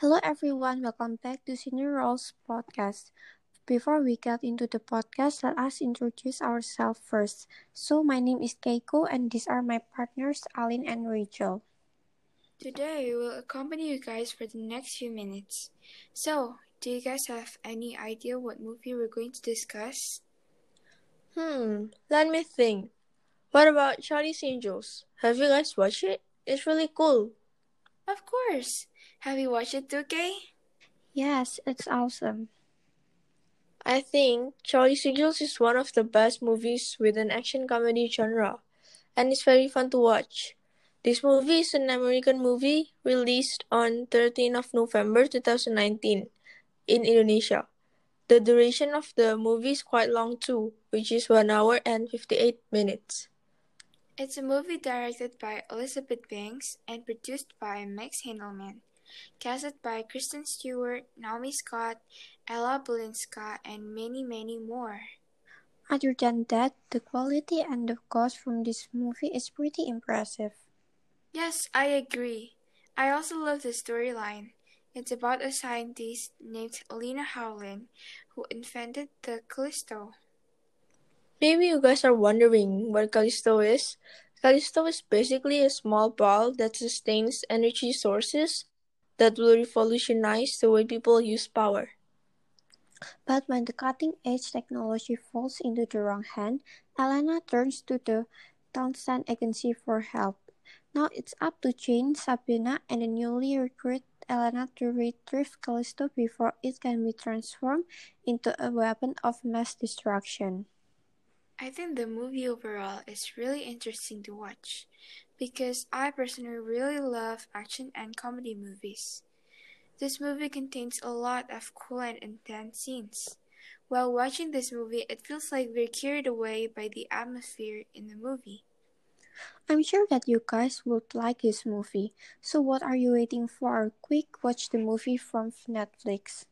Hello everyone, welcome back to Senior Roles podcast. Before we get into the podcast, let us introduce ourselves first. So, my name is Keiko, and these are my partners, Aline and Rachel. Today, we'll accompany you guys for the next few minutes. So, do you guys have any idea what movie we're going to discuss? Hmm, let me think. What about Charlie's Angels? Have you guys watched it? It's really cool. Of course. Have you watched it too, Kay? Yes, it's awesome. I think Charlie's Angels is one of the best movies with an action comedy genre, and it's very fun to watch. This movie is an American movie released on 13th of November 2019 in Indonesia. The duration of the movie is quite long too, which is 1 hour and 58 minutes. It's a movie directed by Elizabeth Banks and produced by Max Handelman, casted by Kristen Stewart, Naomi Scott, Ella Balinska, and many, many more. Other than that, the quality and the cost from this movie is pretty impressive. Yes, I agree. I also love the storyline. It's about a scientist named Lena Howland who invented the Callisto. Maybe you guys are wondering what Callisto is. Callisto is basically a small ball that sustains energy sources that will revolutionize the way people use power. But when the cutting edge technology falls into the wrong hand, Elena turns to the Townsend Agency for help. Now it's up to Jane, Sabina, and the newly recruited Elena to retrieve Callisto before it can be transformed into a weapon of mass destruction. I think the movie overall is really interesting to watch because I personally really love action and comedy movies. This movie contains a lot of cool and intense scenes. While watching this movie, it feels like we're carried away by the atmosphere in the movie. I'm sure that you guys would like this movie. So what are you waiting for? Quick watch the movie from Netflix.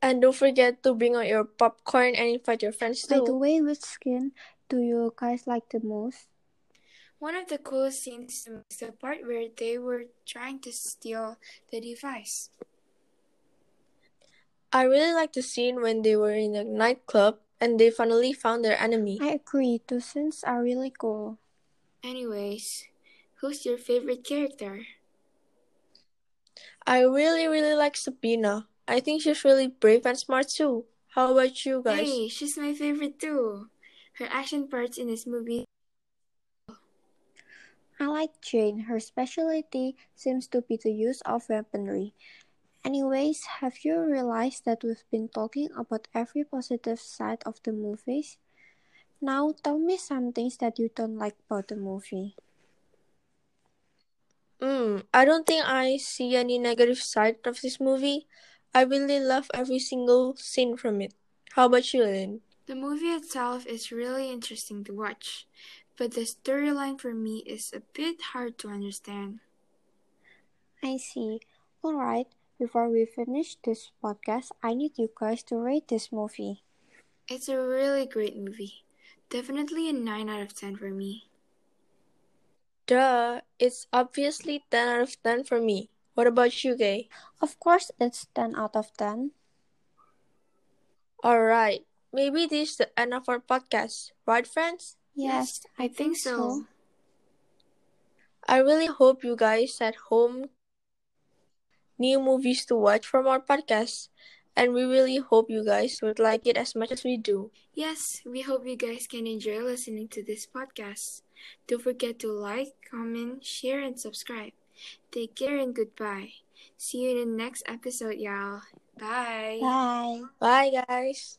And don't forget to bring out your popcorn and invite your friends too. By the way, which skin do you guys like the most? One of the coolest scenes is the part where they were trying to steal the device. I really like the scene when they were in a nightclub and they finally found their enemy. I agree, those scenes are really cool. Anyways, who's your favorite character? I really, really like Sabina. I think she's really brave and smart too. How about you guys? Hey, she's my favorite too. Her action parts in this movie. I like Jane. Her specialty seems to be the use of weaponry. Anyways, have you realized that we've been talking about every positive side of the movies? Now tell me some things that you don't like about the movie. Hmm, I don't think I see any negative side of this movie. I really love every single scene from it. How about you, Lynn? The movie itself is really interesting to watch, but the storyline for me is a bit hard to understand. I see. Alright, before we finish this podcast, I need you guys to rate this movie. It's a really great movie. Definitely a 9 out of 10 for me. Duh, it's obviously 10 out of 10 for me. What about you, Gay? Of course, it's 10 out of 10. Alright, maybe this is the end of our podcast, right, friends? Yes, I think so. I really hope you guys at home new movies to watch from our podcast, and we really hope you guys would like it as much as we do. Yes, we hope you guys can enjoy listening to this podcast. Don't forget to like, comment, share, and subscribe. Take care and goodbye. See you in the next episode, y'all. Bye. Bye. Bye, guys.